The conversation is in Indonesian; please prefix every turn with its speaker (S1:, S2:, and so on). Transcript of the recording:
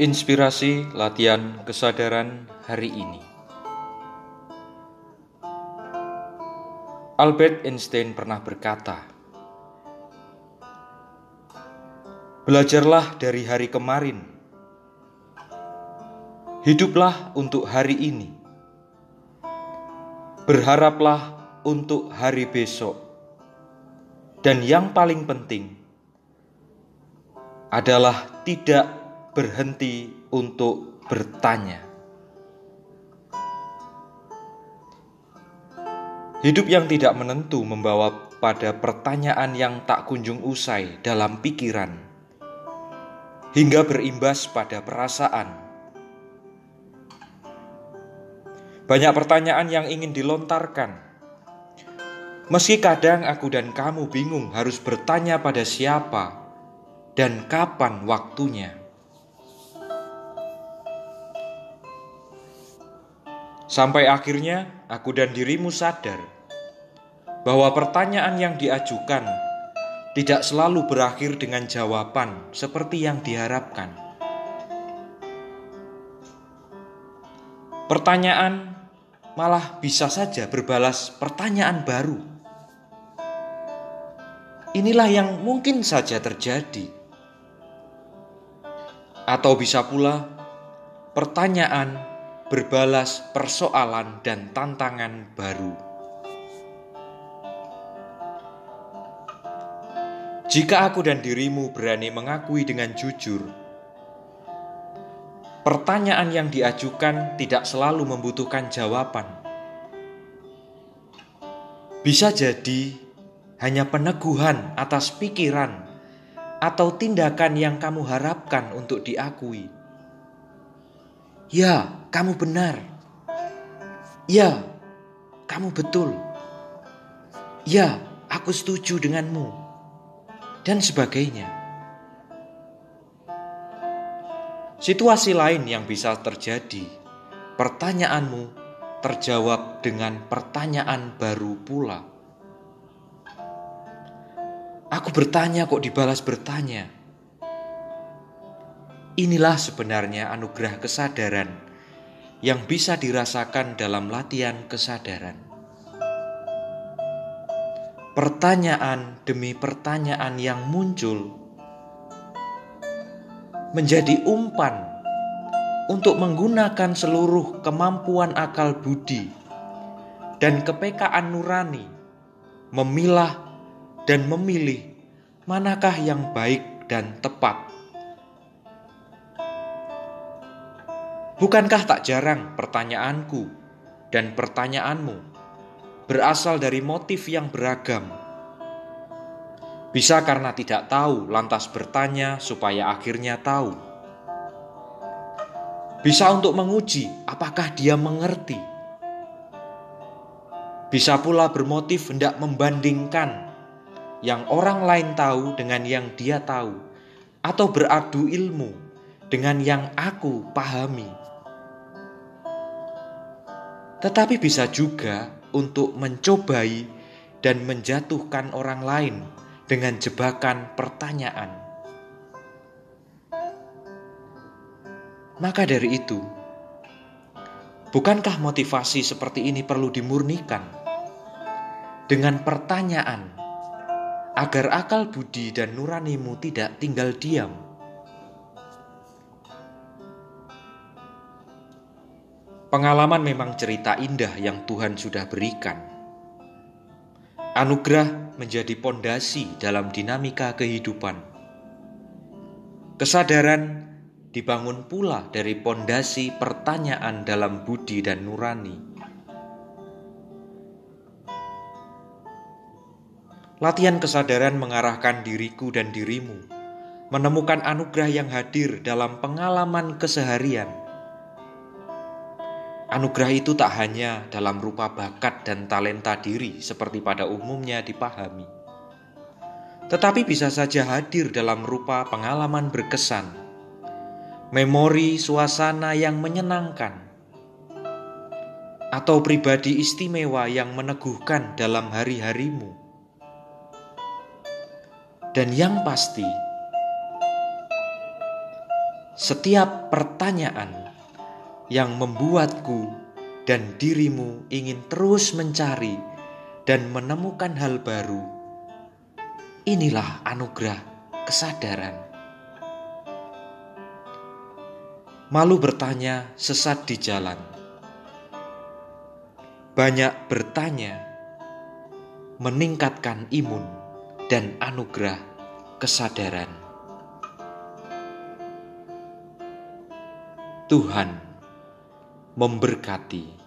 S1: Inspirasi latihan kesadaran hari ini. Albert Einstein pernah berkata, "Belajarlah dari hari kemarin, hiduplah untuk hari ini, berharaplah untuk hari besok, dan yang paling penting adalah tidak." Berhenti untuk bertanya. Hidup yang tidak menentu membawa pada pertanyaan yang tak kunjung usai dalam pikiran, hingga berimbas pada perasaan. Banyak pertanyaan yang ingin dilontarkan, meski kadang aku dan kamu bingung harus bertanya pada siapa dan kapan waktunya. Sampai akhirnya aku dan dirimu sadar bahwa pertanyaan yang diajukan tidak selalu berakhir dengan jawaban seperti yang diharapkan. Pertanyaan malah bisa saja berbalas pertanyaan baru. Inilah yang mungkin saja terjadi, atau bisa pula pertanyaan berbalas persoalan dan tantangan baru. Jika aku dan dirimu berani mengakui dengan jujur, pertanyaan yang diajukan tidak selalu membutuhkan jawaban. Bisa jadi hanya peneguhan atas pikiran atau tindakan yang kamu harapkan untuk diakui. Ya, kamu benar. Ya, kamu betul. Ya, aku setuju denganmu. Dan sebagainya. Situasi lain yang bisa terjadi, pertanyaanmu terjawab dengan pertanyaan baru pula. Aku bertanya kok dibalas bertanya. Inilah sebenarnya anugerah kesadaran yang bisa dirasakan dalam latihan kesadaran. Pertanyaan demi pertanyaan yang muncul menjadi umpan untuk menggunakan seluruh kemampuan akal budi dan kepekaan nurani memilah dan memilih manakah yang baik dan tepat Bukankah tak jarang pertanyaanku dan pertanyaanmu berasal dari motif yang beragam? Bisa karena tidak tahu, lantas bertanya supaya akhirnya tahu. Bisa untuk menguji apakah dia mengerti. Bisa pula bermotif hendak membandingkan yang orang lain tahu dengan yang dia tahu, atau beradu ilmu dengan yang aku pahami tetapi bisa juga untuk mencobai dan menjatuhkan orang lain dengan jebakan pertanyaan. Maka dari itu, bukankah motivasi seperti ini perlu dimurnikan dengan pertanyaan agar akal budi dan nuranimu tidak tinggal diam? Pengalaman memang cerita indah yang Tuhan sudah berikan. Anugerah menjadi pondasi dalam dinamika kehidupan. Kesadaran dibangun pula dari pondasi pertanyaan dalam budi dan nurani. Latihan kesadaran mengarahkan diriku dan dirimu menemukan anugerah yang hadir dalam pengalaman keseharian Anugerah itu tak hanya dalam rupa bakat dan talenta diri seperti pada umumnya dipahami, tetapi bisa saja hadir dalam rupa pengalaman berkesan, memori suasana yang menyenangkan, atau pribadi istimewa yang meneguhkan dalam hari-harimu. Dan yang pasti, setiap pertanyaan yang membuatku dan dirimu ingin terus mencari dan menemukan hal baru. Inilah anugerah kesadaran. Malu bertanya sesat di jalan. Banyak bertanya meningkatkan imun dan anugerah kesadaran. Tuhan memberkati.